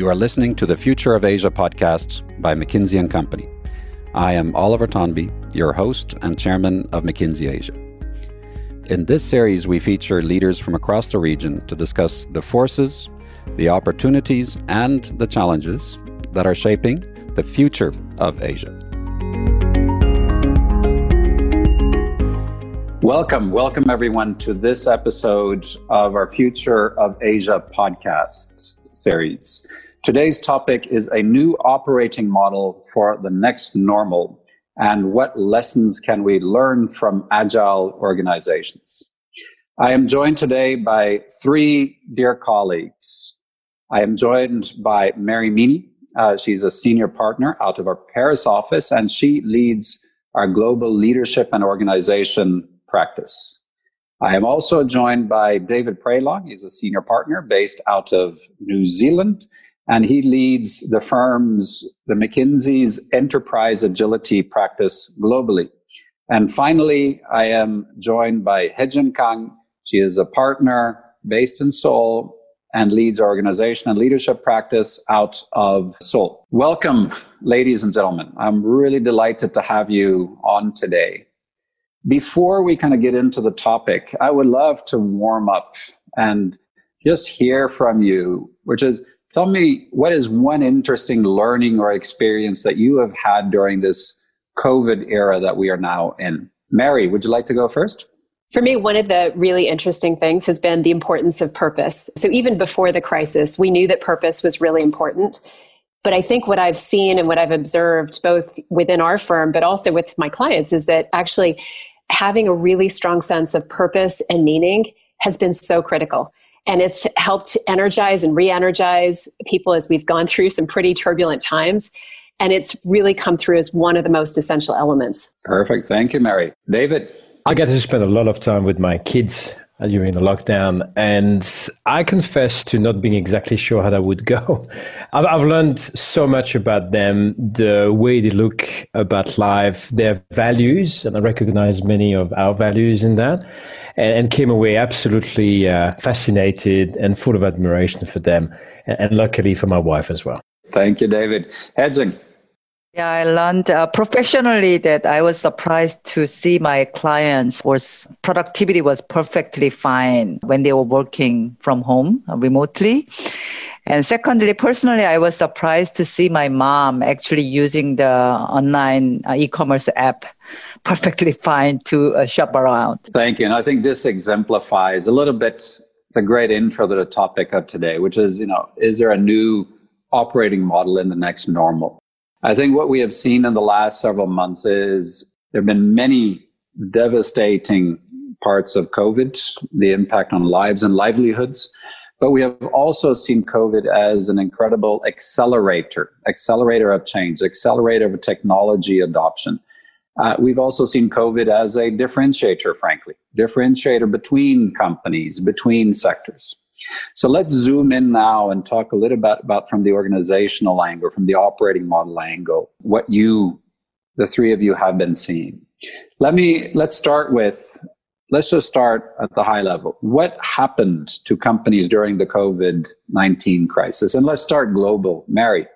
You are listening to the Future of Asia podcast by McKinsey & Company. I am Oliver Tonby, your host and chairman of McKinsey Asia. In this series, we feature leaders from across the region to discuss the forces, the opportunities, and the challenges that are shaping the future of Asia. Welcome, welcome everyone to this episode of our Future of Asia podcast series. Today's topic is a new operating model for the next normal and what lessons can we learn from agile organizations. I am joined today by three dear colleagues. I am joined by Mary Meaney. Uh, she's a senior partner out of our Paris office and she leads our global leadership and organization practice. I am also joined by David Pralong. He's a senior partner based out of New Zealand, and he leads the firm's, the McKinsey's enterprise agility practice globally. And finally, I am joined by Hejun Kang. She is a partner based in Seoul and leads organization and leadership practice out of Seoul. Welcome, ladies and gentlemen. I'm really delighted to have you on today. Before we kind of get into the topic, I would love to warm up and just hear from you, which is tell me what is one interesting learning or experience that you have had during this COVID era that we are now in. Mary, would you like to go first? For me, one of the really interesting things has been the importance of purpose. So, even before the crisis, we knew that purpose was really important. But I think what I've seen and what I've observed, both within our firm, but also with my clients, is that actually having a really strong sense of purpose and meaning has been so critical. And it's helped energize and re energize people as we've gone through some pretty turbulent times. And it's really come through as one of the most essential elements. Perfect. Thank you, Mary. David. I get to spend a lot of time with my kids during the lockdown. And I confess to not being exactly sure how that would go. I've, I've learned so much about them, the way they look about life, their values, and I recognize many of our values in that, and, and came away absolutely uh, fascinated and full of admiration for them, and, and luckily for my wife as well. Thank you, David. Hedzing. Yeah, I learned uh, professionally that I was surprised to see my clients was productivity was perfectly fine when they were working from home uh, remotely. And secondly, personally, I was surprised to see my mom actually using the online uh, e-commerce app perfectly fine to uh, shop around. Thank you. And I think this exemplifies a little bit, it's a great intro to the topic of today, which is, you know, is there a new operating model in the next normal? I think what we have seen in the last several months is there have been many devastating parts of COVID, the impact on lives and livelihoods. But we have also seen COVID as an incredible accelerator, accelerator of change, accelerator of technology adoption. Uh, we've also seen COVID as a differentiator, frankly, differentiator between companies, between sectors. So let's zoom in now and talk a little bit about from the organizational angle, from the operating model angle, what you, the three of you have been seeing. Let me, let's start with, let's just start at the high level. What happened to companies during the COVID 19 crisis? And let's start global. Mary.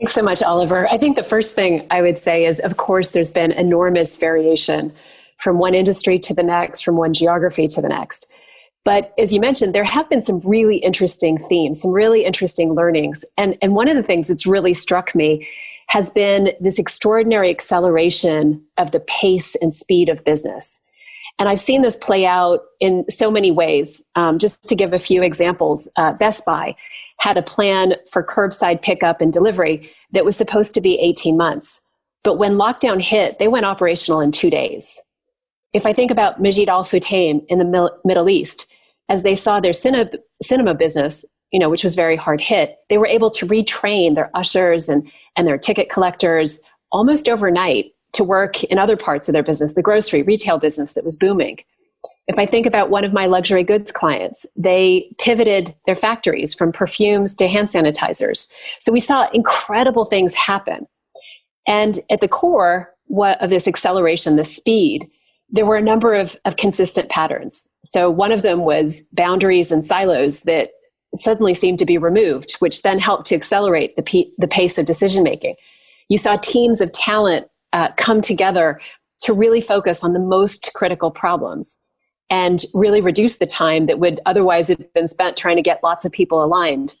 Thanks so much, Oliver. I think the first thing I would say is, of course, there's been enormous variation from one industry to the next, from one geography to the next. But as you mentioned, there have been some really interesting themes, some really interesting learnings. And, and one of the things that's really struck me has been this extraordinary acceleration of the pace and speed of business. And I've seen this play out in so many ways. Um, just to give a few examples, uh, Best Buy had a plan for curbside pickup and delivery that was supposed to be 18 months. But when lockdown hit, they went operational in two days. If I think about Majid Al Futtaim in the Middle East, as they saw their cinema, cinema business, you know, which was very hard hit, they were able to retrain their ushers and, and their ticket collectors almost overnight to work in other parts of their business, the grocery retail business that was booming. If I think about one of my luxury goods clients, they pivoted their factories from perfumes to hand sanitizers. So we saw incredible things happen. And at the core of this acceleration, the speed, there were a number of, of consistent patterns. So one of them was boundaries and silos that suddenly seemed to be removed, which then helped to accelerate the, p- the pace of decision making. You saw teams of talent uh, come together to really focus on the most critical problems and really reduce the time that would otherwise have been spent trying to get lots of people aligned.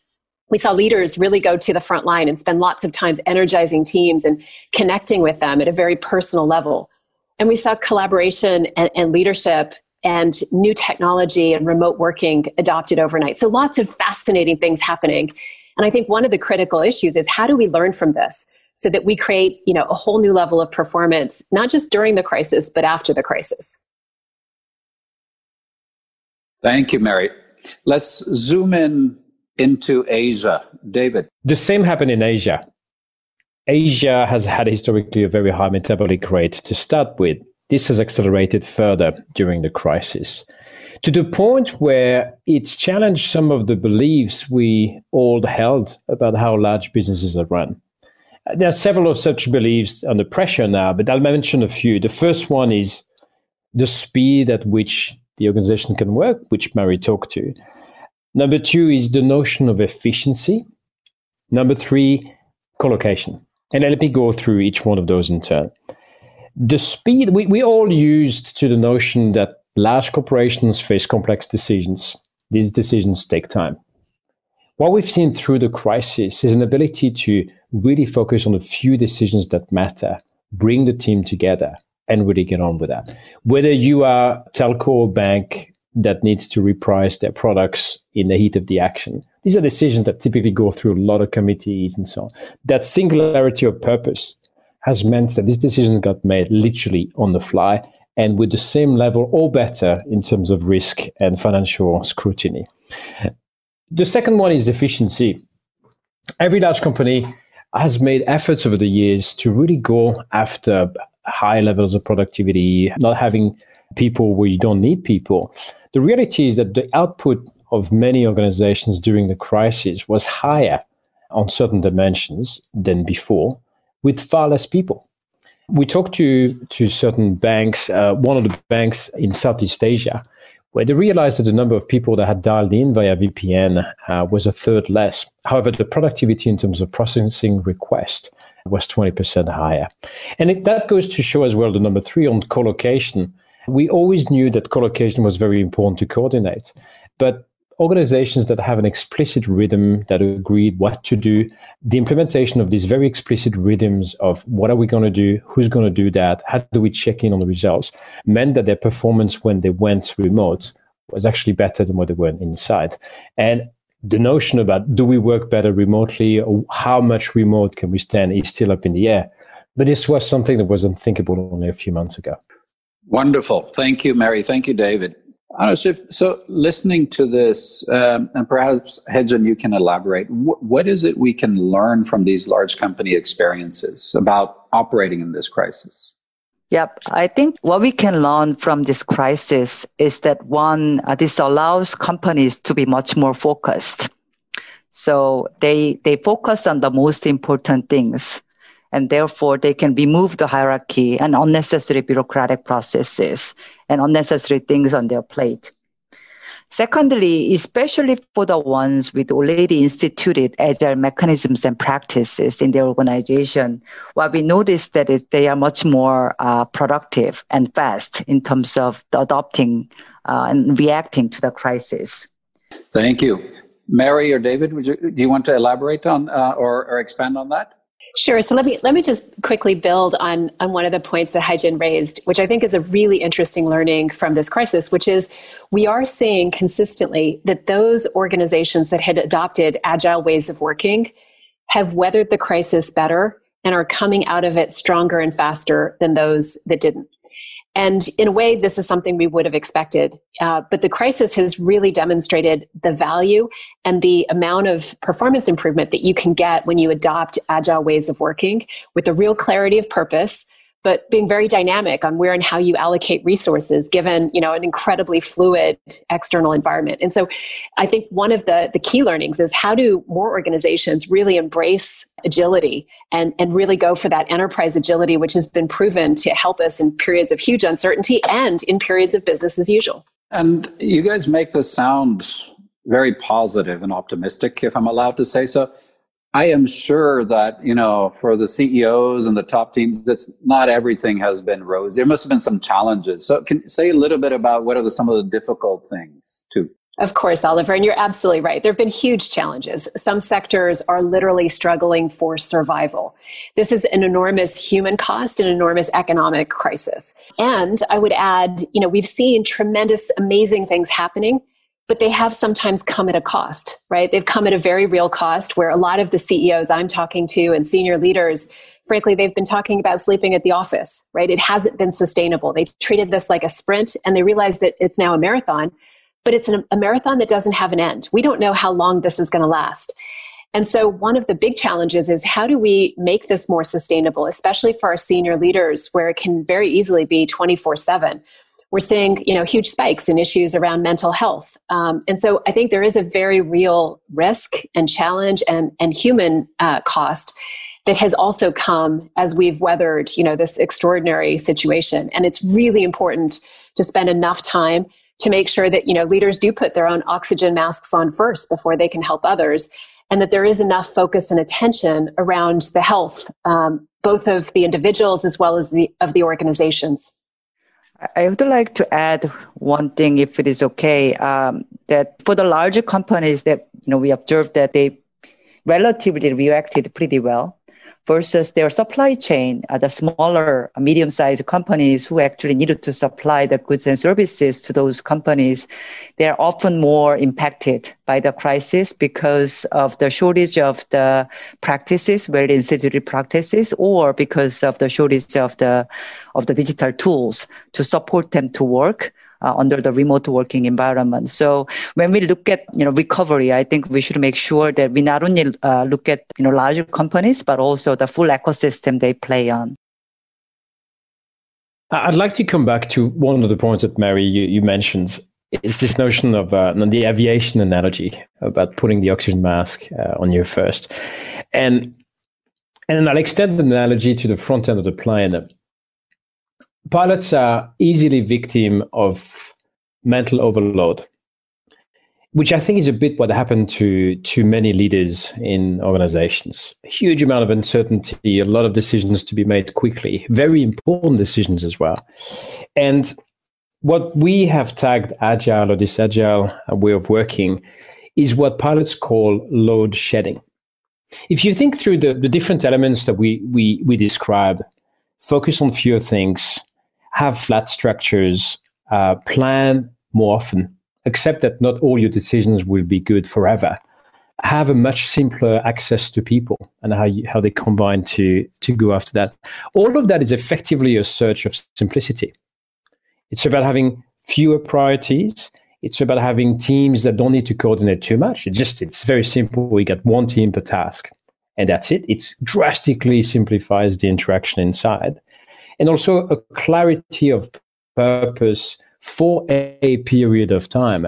We saw leaders really go to the front line and spend lots of times energizing teams and connecting with them at a very personal level. And we saw collaboration and, and leadership and new technology and remote working adopted overnight. So lots of fascinating things happening. And I think one of the critical issues is how do we learn from this so that we create, you know, a whole new level of performance, not just during the crisis, but after the crisis. Thank you, Mary. Let's zoom in into Asia. David. The same happened in Asia. Asia has had historically a very high metabolic rate to start with. This has accelerated further during the crisis to the point where it's challenged some of the beliefs we all held about how large businesses are run. There are several of such beliefs under pressure now, but I'll mention a few. The first one is the speed at which the organization can work, which Mary talked to. Number two is the notion of efficiency. Number three, collocation. And let me go through each one of those in turn. The speed, we, we all used to the notion that large corporations face complex decisions. These decisions take time. What we've seen through the crisis is an ability to really focus on a few decisions that matter, bring the team together, and really get on with that. Whether you are telco or bank that needs to reprice their products in the heat of the action, these are decisions that typically go through a lot of committees and so on. That singularity of purpose has meant that these decisions got made literally on the fly and with the same level or better in terms of risk and financial scrutiny. The second one is efficiency. Every large company has made efforts over the years to really go after high levels of productivity, not having people where you don't need people. The reality is that the output of many organizations during the crisis was higher on certain dimensions than before with far less people. We talked to, to certain banks, uh, one of the banks in Southeast Asia, where they realized that the number of people that had dialed in via VPN uh, was a third less. However, the productivity in terms of processing requests was 20% higher. And it, that goes to show as well the number three on collocation. We always knew that collocation was very important to coordinate, but organizations that have an explicit rhythm that agreed what to do, the implementation of these very explicit rhythms of what are we going to do, who's going to do that, how do we check in on the results, meant that their performance when they went remote was actually better than what they were inside. And the notion about do we work better remotely or how much remote can we stand is still up in the air. But this was something that was unthinkable only a few months ago. Wonderful. Thank you, Mary. Thank you, David. So, listening to this, um, and perhaps Heijun, you can elaborate. Wh- what is it we can learn from these large company experiences about operating in this crisis? Yep. I think what we can learn from this crisis is that one, uh, this allows companies to be much more focused. So they, they focus on the most important things and therefore they can remove the hierarchy and unnecessary bureaucratic processes and unnecessary things on their plate. Secondly, especially for the ones with already instituted agile mechanisms and practices in their organization, what we noticed that is they are much more uh, productive and fast in terms of adopting uh, and reacting to the crisis. Thank you. Mary or David, you, do you want to elaborate on uh, or, or expand on that? Sure. So let me let me just quickly build on on one of the points that Heijun raised, which I think is a really interesting learning from this crisis, which is we are seeing consistently that those organizations that had adopted agile ways of working have weathered the crisis better and are coming out of it stronger and faster than those that didn't. And in a way, this is something we would have expected. Uh, but the crisis has really demonstrated the value and the amount of performance improvement that you can get when you adopt agile ways of working with a real clarity of purpose but being very dynamic on where and how you allocate resources given you know an incredibly fluid external environment and so i think one of the the key learnings is how do more organizations really embrace agility and and really go for that enterprise agility which has been proven to help us in periods of huge uncertainty and in periods of business as usual and you guys make this sound very positive and optimistic, if I'm allowed to say so. I am sure that, you know, for the CEOs and the top teams, that's not everything has been rosy. There must have been some challenges. So can say a little bit about what are the, some of the difficult things too? Of course, Oliver, and you're absolutely right. There have been huge challenges. Some sectors are literally struggling for survival. This is an enormous human cost, an enormous economic crisis. And I would add, you know, we've seen tremendous, amazing things happening but they have sometimes come at a cost, right? They've come at a very real cost where a lot of the CEOs I'm talking to and senior leaders, frankly, they've been talking about sleeping at the office, right? It hasn't been sustainable. They treated this like a sprint and they realized that it's now a marathon, but it's an, a marathon that doesn't have an end. We don't know how long this is going to last. And so, one of the big challenges is how do we make this more sustainable, especially for our senior leaders, where it can very easily be 24 7 we're seeing you know huge spikes in issues around mental health. Um, and so i think there is a very real risk and challenge and, and human uh, cost that has also come as we've weathered you know this extraordinary situation. And it's really important to spend enough time to make sure that you know leaders do put their own oxygen masks on first before they can help others and that there is enough focus and attention around the health um, both of the individuals as well as the of the organizations I would like to add one thing, if it is okay, um, that for the larger companies that you know we observed that they relatively reacted pretty well versus their supply chain, uh, the smaller, uh, medium-sized companies who actually needed to supply the goods and services to those companies, they're often more impacted by the crisis because of the shortage of the practices, very instituted practices, or because of the shortage of the of the digital tools to support them to work uh, under the remote working environment. So when we look at you know recovery, I think we should make sure that we not only uh, look at you know larger companies but also the full ecosystem they play on. I'd like to come back to one of the points that Mary you, you mentioned. Is this notion of uh, the aviation analogy about putting the oxygen mask uh, on you first, and and I'll extend the analogy to the front end of the plane pilots are easily victim of mental overload, which I think is a bit what happened to to many leaders in organizations. A huge amount of uncertainty, a lot of decisions to be made quickly, very important decisions as well. And what we have tagged agile or this agile way of working is what pilots call load shedding. If you think through the, the different elements that we, we, we described, focus on fewer things, have flat structures, uh, plan more often, accept that not all your decisions will be good forever. Have a much simpler access to people and how you, how they combine to to go after that. All of that is effectively a search of simplicity. It's about having fewer priorities. It's about having teams that don't need to coordinate too much. It just it's very simple. We get one team per task, and that's it. It drastically simplifies the interaction inside and also a clarity of purpose for a period of time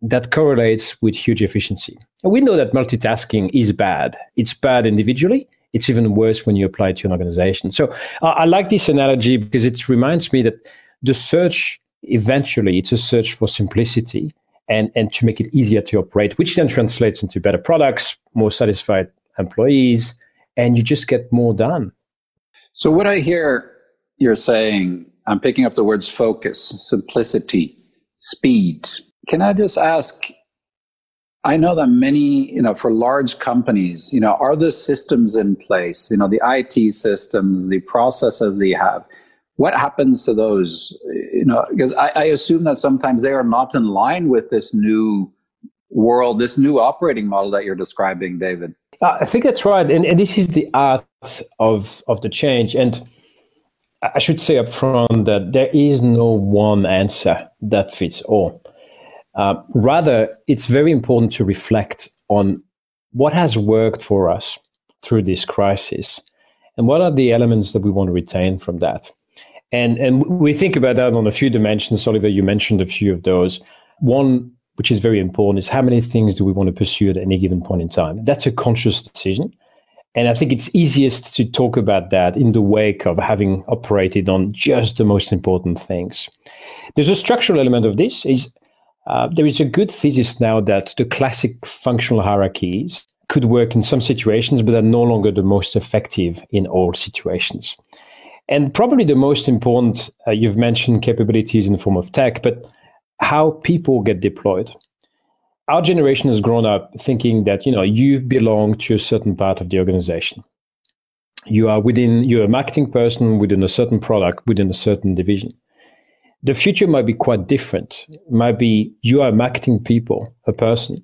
that correlates with huge efficiency. We know that multitasking is bad. It's bad individually. It's even worse when you apply it to an organization. So uh, I like this analogy because it reminds me that the search eventually it's a search for simplicity and, and to make it easier to operate, which then translates into better products, more satisfied employees, and you just get more done. So what I hear you're saying, I'm picking up the words focus, simplicity, speed. Can I just ask? I know that many, you know, for large companies, you know, are the systems in place, you know, the IT systems, the processes they have? What happens to those? You know, because I, I assume that sometimes they are not in line with this new world, this new operating model that you're describing, David. Uh, I think that's right, and, and this is the art of of the change. And I should say up front that there is no one answer that fits all. Uh, rather, it's very important to reflect on what has worked for us through this crisis and what are the elements that we want to retain from that. And, and we think about that on a few dimensions. Oliver, you mentioned a few of those. One, which is very important, is how many things do we want to pursue at any given point in time? That's a conscious decision. And I think it's easiest to talk about that in the wake of having operated on just the most important things. There's a structural element of this is uh, there is a good thesis now that the classic functional hierarchies could work in some situations, but are no longer the most effective in all situations. And probably the most important, uh, you've mentioned capabilities in the form of tech, but how people get deployed. Our generation has grown up thinking that you know you belong to a certain part of the organization. You are within you're a marketing person within a certain product within a certain division. The future might be quite different. It might be you are marketing people, a person,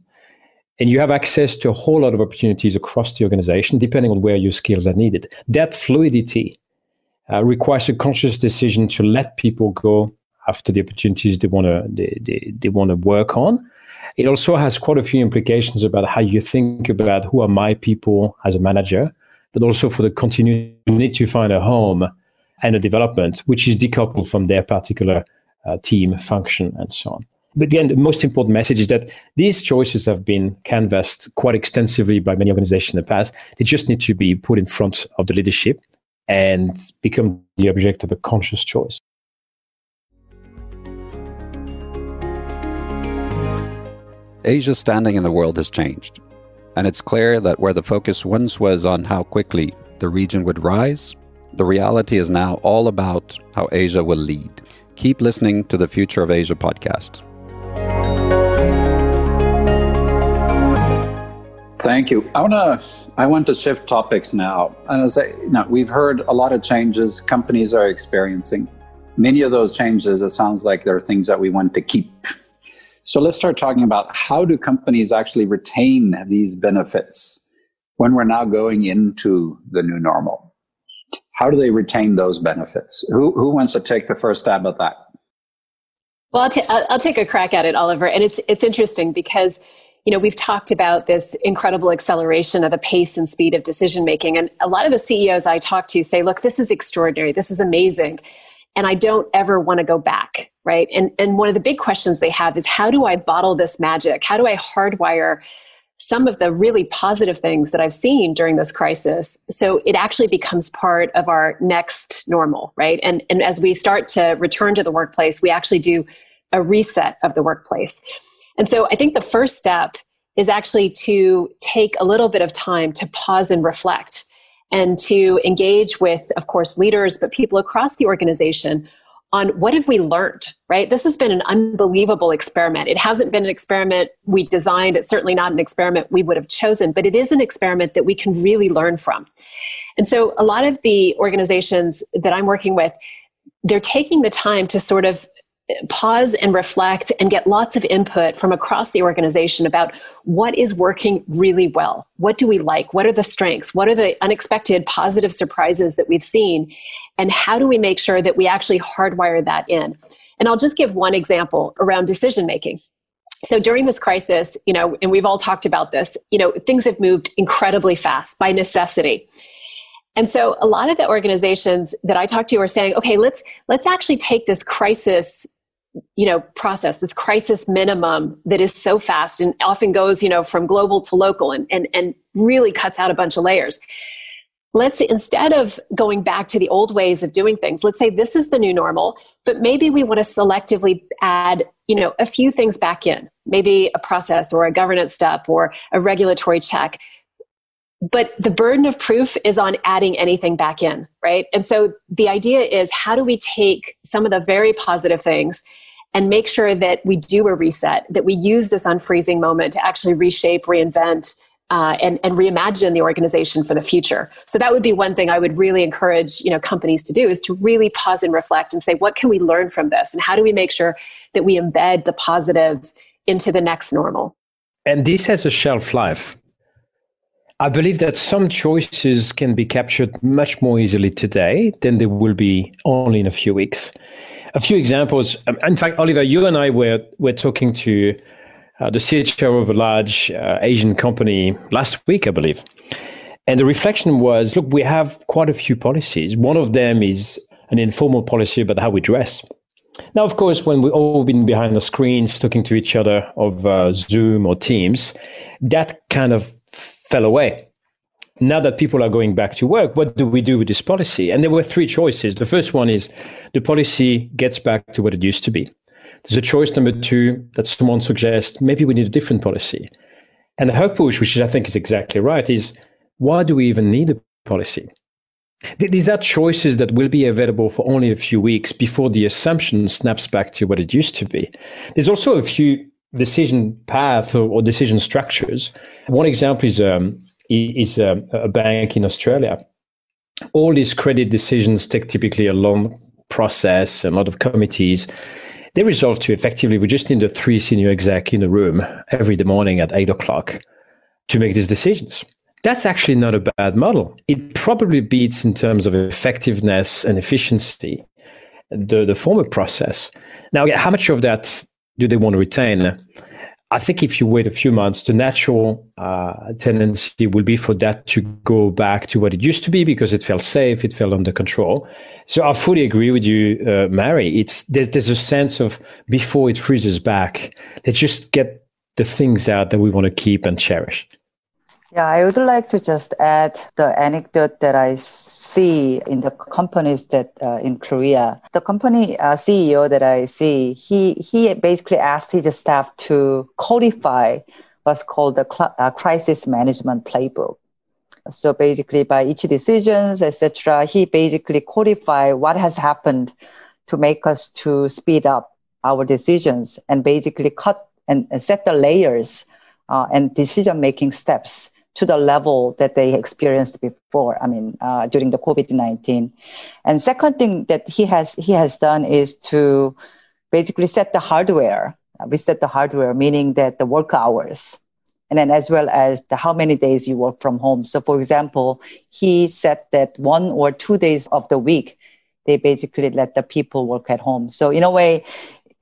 and you have access to a whole lot of opportunities across the organization, depending on where your skills are needed. That fluidity uh, requires a conscious decision to let people go after the opportunities they want to they, they, they want to work on. It also has quite a few implications about how you think about who are my people as a manager, but also for the continuity you need to find a home and a development which is decoupled from their particular uh, team function and so on. But again, the most important message is that these choices have been canvassed quite extensively by many organizations in the past. They just need to be put in front of the leadership and become the object of a conscious choice. Asia's standing in the world has changed, and it's clear that where the focus once was on how quickly the region would rise, the reality is now all about how Asia will lead. Keep listening to the Future of Asia podcast. Thank you. I want to I want to shift topics now. And I say, you know, we've heard a lot of changes companies are experiencing. Many of those changes, it sounds like there are things that we want to keep so let's start talking about how do companies actually retain these benefits when we're now going into the new normal? How do they retain those benefits? Who, who wants to take the first stab at that? Well, I'll, t- I'll take a crack at it, Oliver. And it's, it's interesting because you know we've talked about this incredible acceleration of the pace and speed of decision making and a lot of the ceos i talk to say look this is extraordinary this is amazing and I don't ever want to go back, right? And and one of the big questions they have is how do I bottle this magic? How do I hardwire some of the really positive things that I've seen during this crisis so it actually becomes part of our next normal, right? And and as we start to return to the workplace, we actually do a reset of the workplace. And so I think the first step is actually to take a little bit of time to pause and reflect and to engage with, of course, leaders, but people across the organization on what have we learned, right? This has been an unbelievable experiment. It hasn't been an experiment we designed. It's certainly not an experiment we would have chosen, but it is an experiment that we can really learn from. And so a lot of the organizations that I'm working with, they're taking the time to sort of pause and reflect and get lots of input from across the organization about what is working really well. What do we like? What are the strengths? What are the unexpected positive surprises that we've seen? And how do we make sure that we actually hardwire that in? And I'll just give one example around decision making. So during this crisis, you know, and we've all talked about this, you know, things have moved incredibly fast by necessity. And so a lot of the organizations that I talk to are saying, okay, let's let's actually take this crisis you know process this crisis minimum that is so fast and often goes you know from global to local and and, and really cuts out a bunch of layers. Let's instead of going back to the old ways of doing things let's say this is the new normal but maybe we want to selectively add you know a few things back in. Maybe a process or a governance step or a regulatory check but the burden of proof is on adding anything back in right and so the idea is how do we take some of the very positive things and make sure that we do a reset, that we use this unfreezing moment to actually reshape, reinvent, uh, and, and reimagine the organization for the future. So that would be one thing I would really encourage you know companies to do is to really pause and reflect and say what can we learn from this and how do we make sure that we embed the positives into the next normal. And this has a shelf life. I believe that some choices can be captured much more easily today than they will be only in a few weeks a few examples. Um, in fact, Oliver, you and I were were talking to uh, the CHRO of a large uh, Asian company last week, I believe, and the reflection was: look, we have quite a few policies. One of them is an informal policy about how we dress. Now, of course, when we've all been behind the screens talking to each other of uh, Zoom or Teams, that kind of fell away now that people are going back to work, what do we do with this policy? And there were three choices. The first one is the policy gets back to what it used to be. There's a choice number two that someone suggests maybe we need a different policy. And her push, which I think is exactly right, is why do we even need a policy? These are choices that will be available for only a few weeks before the assumption snaps back to what it used to be. There's also a few decision paths or, or decision structures. One example is um, is um, a bank in Australia. All these credit decisions take typically a long process, a lot of committees. They resolve to effectively we just need the three senior exec in the room every morning at eight o'clock to make these decisions. That's actually not a bad model. It probably beats in terms of effectiveness and efficiency the, the former process. Now, how much of that do they want to retain? I think if you wait a few months, the natural uh, tendency will be for that to go back to what it used to be because it felt safe, it felt under control. So I fully agree with you, uh, Mary. It's there's, there's a sense of before it freezes back, let's just get the things out that we want to keep and cherish. Yeah, I would like to just add the anecdote that I see in the companies that uh, in Korea. The company uh, CEO that I see, he he basically asked his staff to codify what's called the cl- uh, crisis management playbook. So basically, by each decisions, etc., he basically codify what has happened to make us to speed up our decisions and basically cut and, and set the layers uh, and decision making steps to the level that they experienced before. I mean, uh, during the COVID nineteen. And second thing that he has he has done is to basically set the hardware, uh, reset the hardware, meaning that the work hours, and then as well as the how many days you work from home. So, for example, he said that one or two days of the week, they basically let the people work at home. So, in a way,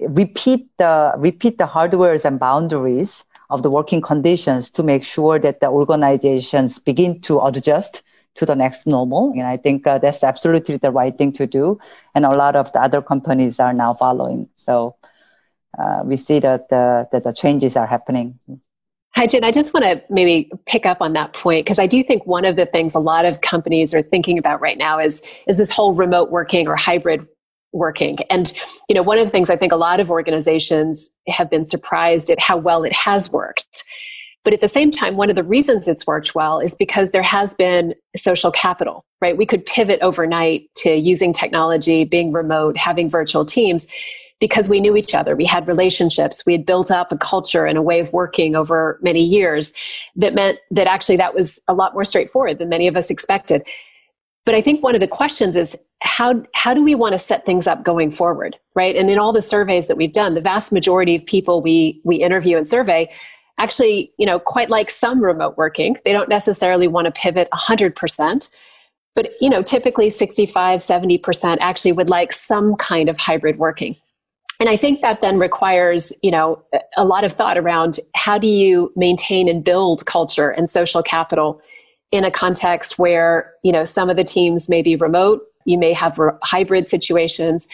repeat the repeat the hardwares and boundaries of the working conditions to make sure that the organizations begin to adjust to the next normal. And I think uh, that's absolutely the right thing to do. And a lot of the other companies are now following. So uh, we see that the, that the changes are happening. Hi, Jen. I just want to maybe pick up on that point because I do think one of the things a lot of companies are thinking about right now is is this whole remote working or hybrid working. And, you know, one of the things I think a lot of organizations have been surprised at how well it has worked. But at the same time, one of the reasons it's worked well is because there has been social capital, right? We could pivot overnight to using technology, being remote, having virtual teams because we knew each other. We had relationships. We had built up a culture and a way of working over many years that meant that actually that was a lot more straightforward than many of us expected. But I think one of the questions is how how do we want to set things up going forward, right? And in all the surveys that we've done, the vast majority of people we we interview and survey actually, you know, quite like some remote working. They don't necessarily want to pivot 100%, but you know, typically 65, 70% actually would like some kind of hybrid working. And I think that then requires, you know, a lot of thought around how do you maintain and build culture and social capital in a context where you know some of the teams may be remote you may have hybrid situations.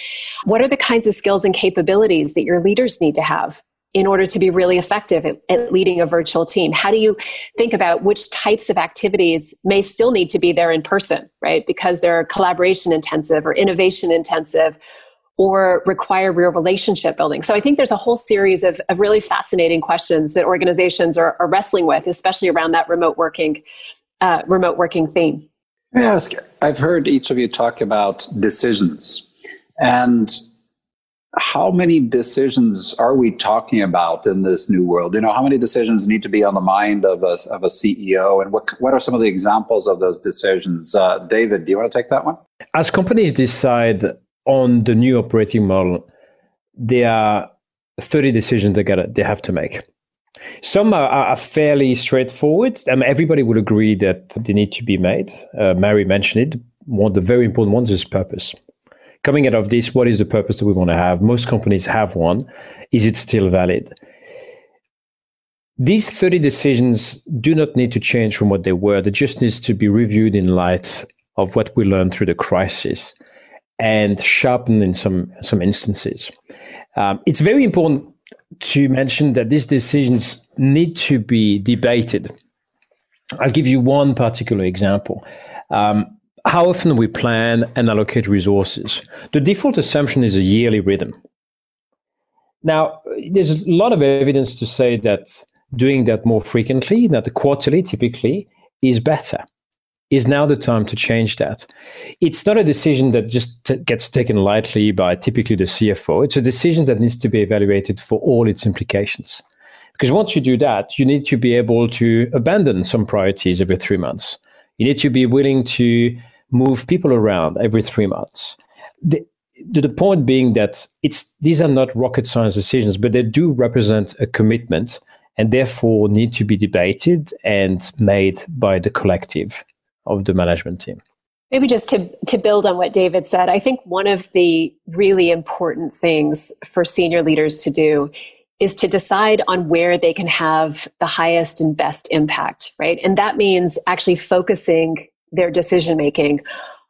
What are the kinds of skills and capabilities that your leaders need to have in order to be really effective at, at, leading a virtual team? How do you think about which types of activities may still need to be there in person right? Because they're collaboration intensive or innovation intensive or require real relationship building. So i think there's a whole series of, of really fascinating questions that organizations are, are wrestling with especially around that remote working uh, remote working theme. Let me ask I've heard each of you talk about decisions. And how many decisions are we talking about in this new world? You know, how many decisions need to be on the mind of a, of a CEO? And what, what are some of the examples of those decisions? Uh, David, do you want to take that one? As companies decide on the new operating model, there are 30 decisions they, gotta, they have to make. Some are, are fairly straightforward. Um, everybody would agree that they need to be made. Uh, Mary mentioned it. One of the very important ones is purpose. Coming out of this, what is the purpose that we want to have? Most companies have one. Is it still valid? These 30 decisions do not need to change from what they were. They just needs to be reviewed in light of what we learned through the crisis and sharpened in some, some instances. Um, it's very important to mention that these decisions need to be debated. I'll give you one particular example. Um, how often we plan and allocate resources. The default assumption is a yearly rhythm. Now, there's a lot of evidence to say that doing that more frequently, that quarterly typically, is better. Is now the time to change that? It's not a decision that just t- gets taken lightly by typically the CFO. It's a decision that needs to be evaluated for all its implications. Because once you do that, you need to be able to abandon some priorities every three months. You need to be willing to move people around every three months. The, the point being that it's these are not rocket science decisions, but they do represent a commitment and therefore need to be debated and made by the collective of the management team. Maybe just to, to build on what David said, I think one of the really important things for senior leaders to do is to decide on where they can have the highest and best impact, right? And that means actually focusing their decision making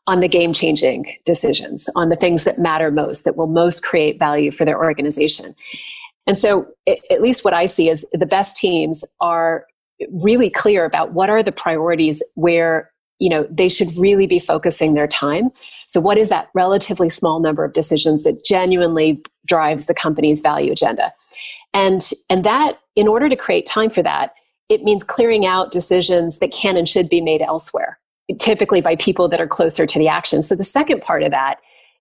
on the game changing decisions, on the things that matter most, that will most create value for their organization. And so, it, at least what I see is the best teams are really clear about what are the priorities where you know they should really be focusing their time so what is that relatively small number of decisions that genuinely drives the company's value agenda and and that in order to create time for that it means clearing out decisions that can and should be made elsewhere typically by people that are closer to the action. So the second part of that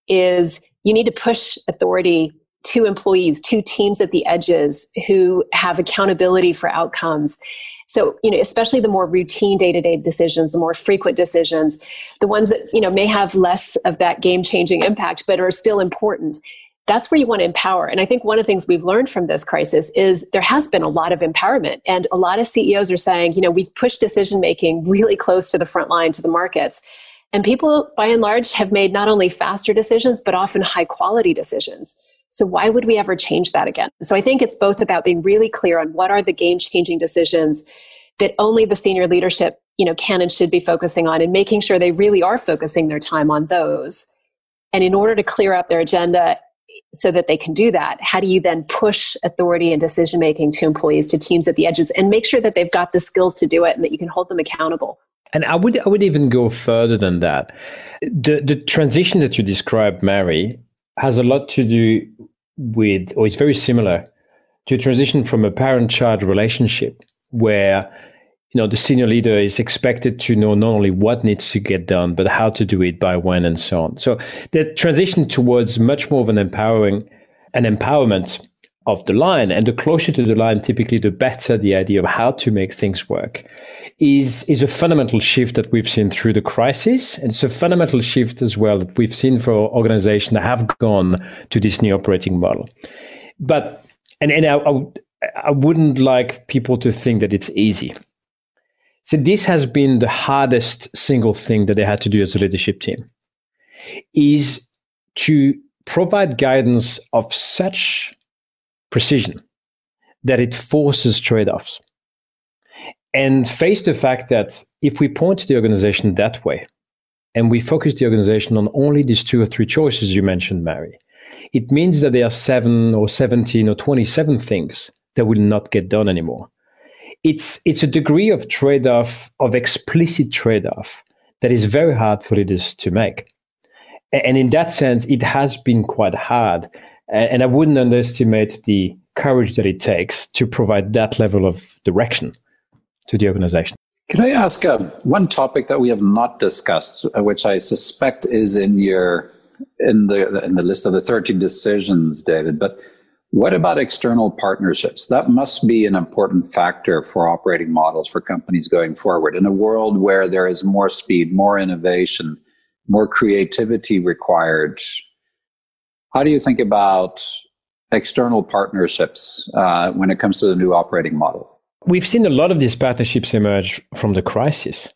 is you need to push authority to employees, to teams at the edges who have accountability for outcomes. So, you know, especially the more routine day-to-day decisions, the more frequent decisions, the ones that, you know, may have less of that game-changing impact but are still important that's where you want to empower. And I think one of the things we've learned from this crisis is there has been a lot of empowerment. And a lot of CEOs are saying, you know, we've pushed decision making really close to the front line, to the markets. And people, by and large, have made not only faster decisions, but often high quality decisions. So why would we ever change that again? So I think it's both about being really clear on what are the game changing decisions that only the senior leadership, you know, can and should be focusing on and making sure they really are focusing their time on those. And in order to clear up their agenda so that they can do that how do you then push authority and decision making to employees to teams at the edges and make sure that they've got the skills to do it and that you can hold them accountable and i would i would even go further than that the the transition that you described mary has a lot to do with or is very similar to transition from a parent child relationship where you know the senior leader is expected to know not only what needs to get done but how to do it by when and so on. So the transition towards much more of an empowering an empowerment of the line. And the closer to the line typically the better the idea of how to make things work is is a fundamental shift that we've seen through the crisis. And it's a fundamental shift as well that we've seen for organizations that have gone to this new operating model. But and, and I, I, I wouldn't like people to think that it's easy. So this has been the hardest single thing that they had to do as a leadership team is to provide guidance of such precision that it forces trade-offs. And face the fact that if we point the organization that way and we focus the organization on only these two or three choices you mentioned mary it means that there are seven or 17 or 27 things that will not get done anymore. It's it's a degree of trade-off of explicit trade-off that is very hard for leaders to make. And in that sense it has been quite hard and i wouldn't underestimate the courage that it takes to provide that level of direction to the organization can i ask uh, one topic that we have not discussed uh, which i suspect is in your in the in the list of the 13 decisions david but what about external partnerships? That must be an important factor for operating models for companies going forward. In a world where there is more speed, more innovation, more creativity required, how do you think about external partnerships uh, when it comes to the new operating model? We've seen a lot of these partnerships emerge from the crisis,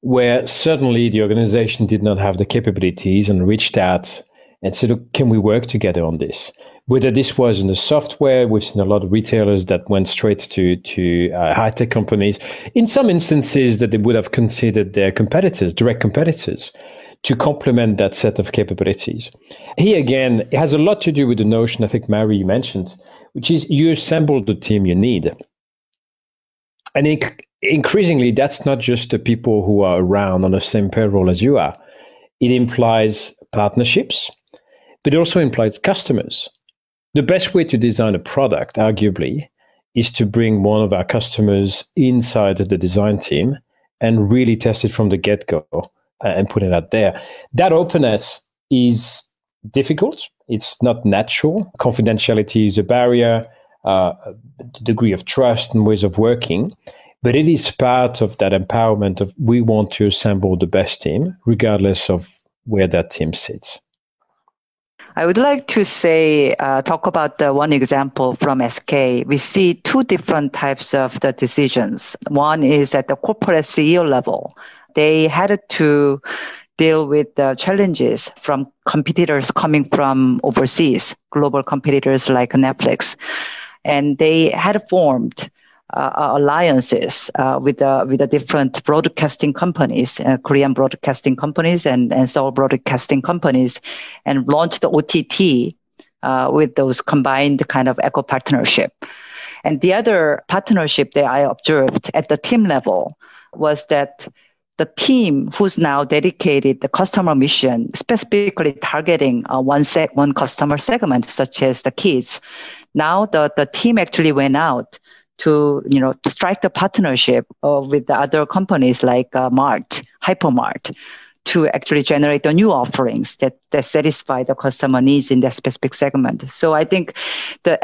where certainly the organization did not have the capabilities and reached out and said, Can we work together on this? whether this was in the software, we've seen a lot of retailers that went straight to to uh, high tech companies. In some instances, that they would have considered their competitors, direct competitors, to complement that set of capabilities. Here again, it has a lot to do with the notion I think Mary mentioned, which is you assemble the team you need, and inc- increasingly that's not just the people who are around on the same payroll as you are. It implies partnerships, but it also implies customers The best way to design a product, arguably, is to bring one of our customers inside the design team and really test it from the get go and put it out there. That openness is difficult. It's not natural. Confidentiality is a barrier, uh, degree of trust and ways of working. But it is part of that empowerment of we want to assemble the best team, regardless of where that team sits. I would like to say, uh, talk about the one example from SK. We see two different types of the decisions. One is at the corporate CEO level. They had to deal with the challenges from competitors coming from overseas, global competitors like Netflix. And they had formed uh, uh, alliances uh, with uh, with the different broadcasting companies, uh, Korean broadcasting companies and and Seoul broadcasting companies, and launched the OTT uh, with those combined kind of eco partnership. And the other partnership that I observed at the team level was that the team who's now dedicated the customer mission, specifically targeting uh, one set, one customer segment, such as the kids. Now the, the team actually went out to you know to strike the partnership uh, with the other companies like uh, Mart, Hypermart, to actually generate the new offerings that, that satisfy the customer needs in that specific segment. So I think the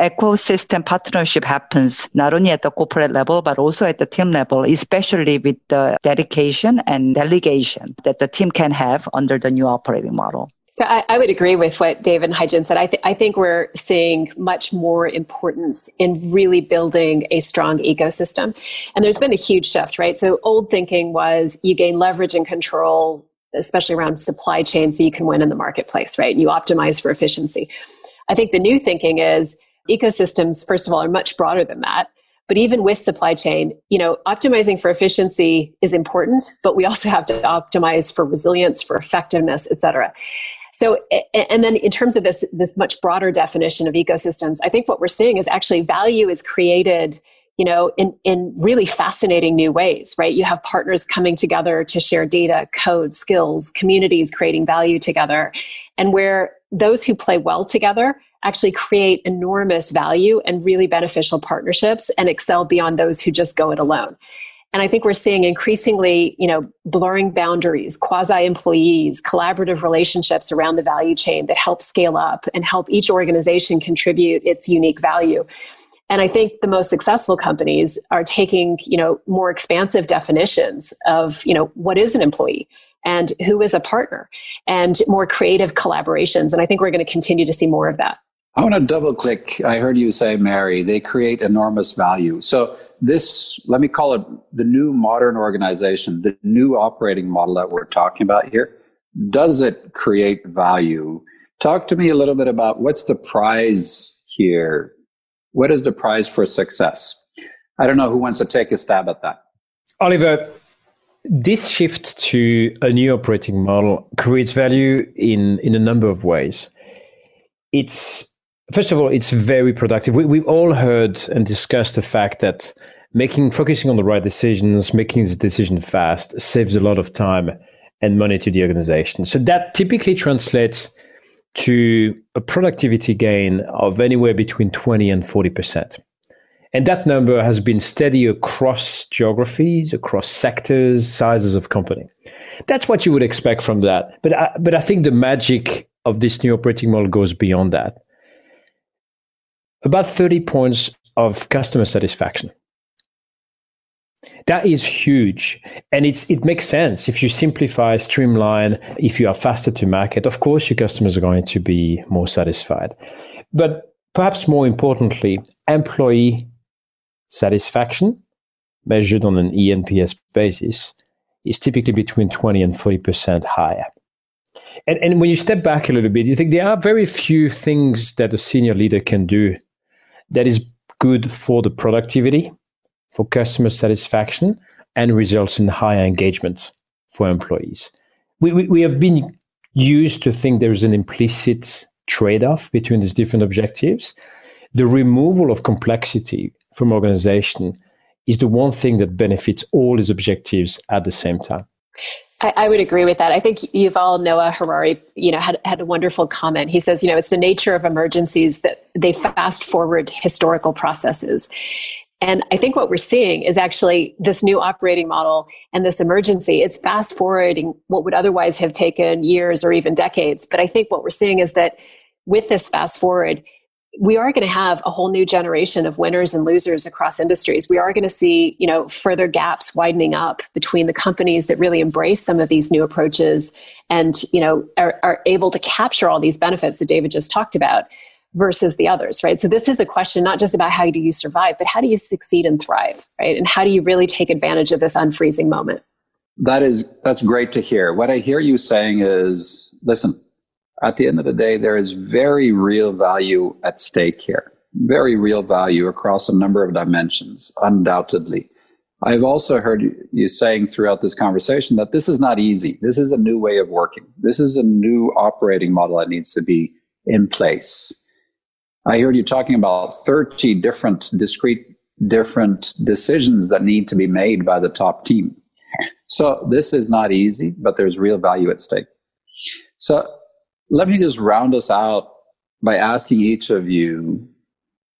ecosystem partnership happens not only at the corporate level, but also at the team level, especially with the dedication and delegation that the team can have under the new operating model. So I, I, would agree with what David and Haijin said. I, th- I think we're seeing much more importance in really building a strong ecosystem. And there's been a huge shift, right? So old thinking was you gain leverage and control, especially around supply chain, so you can win in the marketplace, right? You optimize for efficiency. I think the new thinking is ecosystems, first of all, are much broader than that. But even with supply chain, you know, optimizing for efficiency is important, but we also have to optimize for resilience, for effectiveness, et cetera. So, and then in terms of this, this much broader definition of ecosystems, I think what we're seeing is actually value is created you know in, in really fascinating new ways right? You have partners coming together to share data code skills communities creating value together. And where those who play well together actually create enormous value and really beneficial partnerships and excel beyond those who just go it alone and I think we're seeing increasingly, you know, blurring boundaries, quasi employees, collaborative relationships around the value chain that help scale up and help each organization contribute its unique value. And I think the most successful companies are taking, you know, more expansive definitions of, you know, what is an employee and who is a partner and more creative collaborations. And I think we're going to continue to see more of that. I want to double click. I heard you say, Mary, they create enormous value. So this, let me call it the new modern organization, the new operating model that we're talking about here, does it create value? Talk to me a little bit about what's the prize here? What is the prize for success? I don't know who wants to take a stab at that. Oliver, this shift to a new operating model creates value in, in a number of ways. It's First of all, it's very productive. We, we've all heard and discussed the fact that making focusing on the right decisions, making the decision fast, saves a lot of time and money to the organization. So that typically translates to a productivity gain of anywhere between 20 and 40%. And that number has been steady across geographies, across sectors, sizes of company. That's what you would expect from that. But I, but I think the magic of this new operating model goes beyond that about 30 points of customer satisfaction. That is huge. And it's, it makes sense. If you simplify, streamline, if you are faster to market, of course, your customers are going to be more satisfied. But perhaps more importantly, employee satisfaction, measured on an eNPS basis, is typically between 20 and 40% higher. And, and when you step back a little bit, you think there are very few things that a senior leader can do that is good for the productivity, for customer satisfaction, and results in higher engagement for employees. We, we, we have been used to think there is an implicit trade off between these different objectives. The removal of complexity from organization is the one thing that benefits all these objectives at the same time. I, I, would agree with that. I think Yuval Noah Harari, you know, had, had a wonderful comment. He says, you know, it's the nature of emergencies that they fast forward historical processes. And I think what we're seeing is actually this new operating model and this emergency, it's fast forwarding what would otherwise have taken years or even decades. But I think what we're seeing is that with this fast forward, we are going to have a whole new generation of winners and losers across industries. We are going to see, you know, further gaps widening up between the companies that really embrace some of these new approaches and, you know, are, are able to capture all these benefits that David just talked about versus the others, right? So this is a question not just about how do you survive, but how do you succeed and thrive, right? And how do you really take advantage of this unfreezing moment? That is that's great to hear. What I hear you saying is, listen, at the end of the day, there is very real value at stake here. Very real value across a number of dimensions, undoubtedly. I've also heard you saying throughout this conversation that this is not easy. This is a new way of working. This is a new operating model that needs to be in place. I heard you talking about 30 different discrete different decisions that need to be made by the top team. So this is not easy, but there's real value at stake. So let me just round us out by asking each of you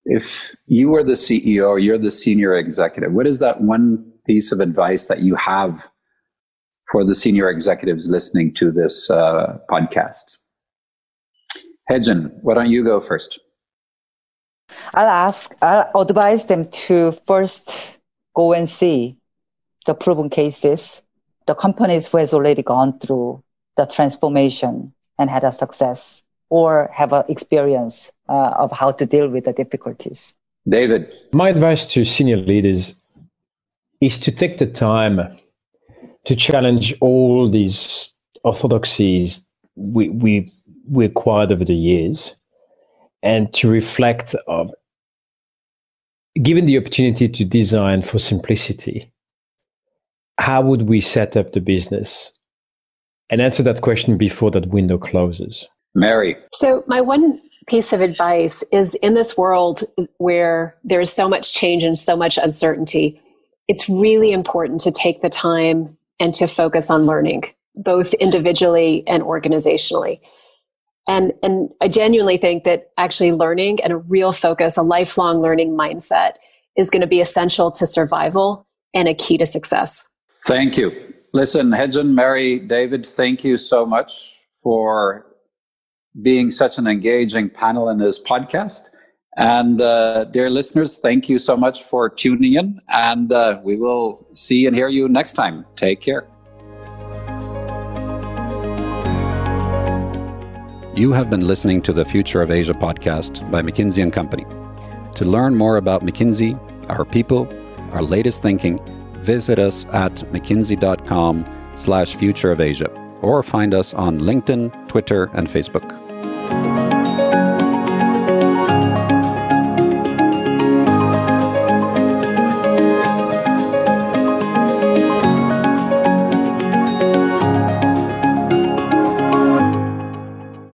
if you were the CEO you're the senior executive, what is that one piece of advice that you have for the senior executives listening to this uh, podcast? Hedgen, why don't you go first? I'll ask, I'll advise them to first go and see the proven cases, the companies who has already gone through the transformation and had a success or have an experience uh, of how to deal with the difficulties. David. My advice to senior leaders is to take the time to challenge all these orthodoxies we, we, we acquired over the years and to reflect of given the opportunity to design for simplicity how would we set up the business and answer that question before that window closes. Mary. So, my one piece of advice is in this world where there is so much change and so much uncertainty, it's really important to take the time and to focus on learning, both individually and organizationally. And, and I genuinely think that actually learning and a real focus, a lifelong learning mindset is going to be essential to survival and a key to success. Thank you. Listen, Hedgen, Mary, David, thank you so much for being such an engaging panel in this podcast. And uh, dear listeners, thank you so much for tuning in. And uh, we will see and hear you next time. Take care. You have been listening to the Future of Asia podcast by McKinsey and Company. To learn more about McKinsey, our people, our latest thinking, visit us at mckinsey.com slash future of Asia or find us on LinkedIn, Twitter, and Facebook.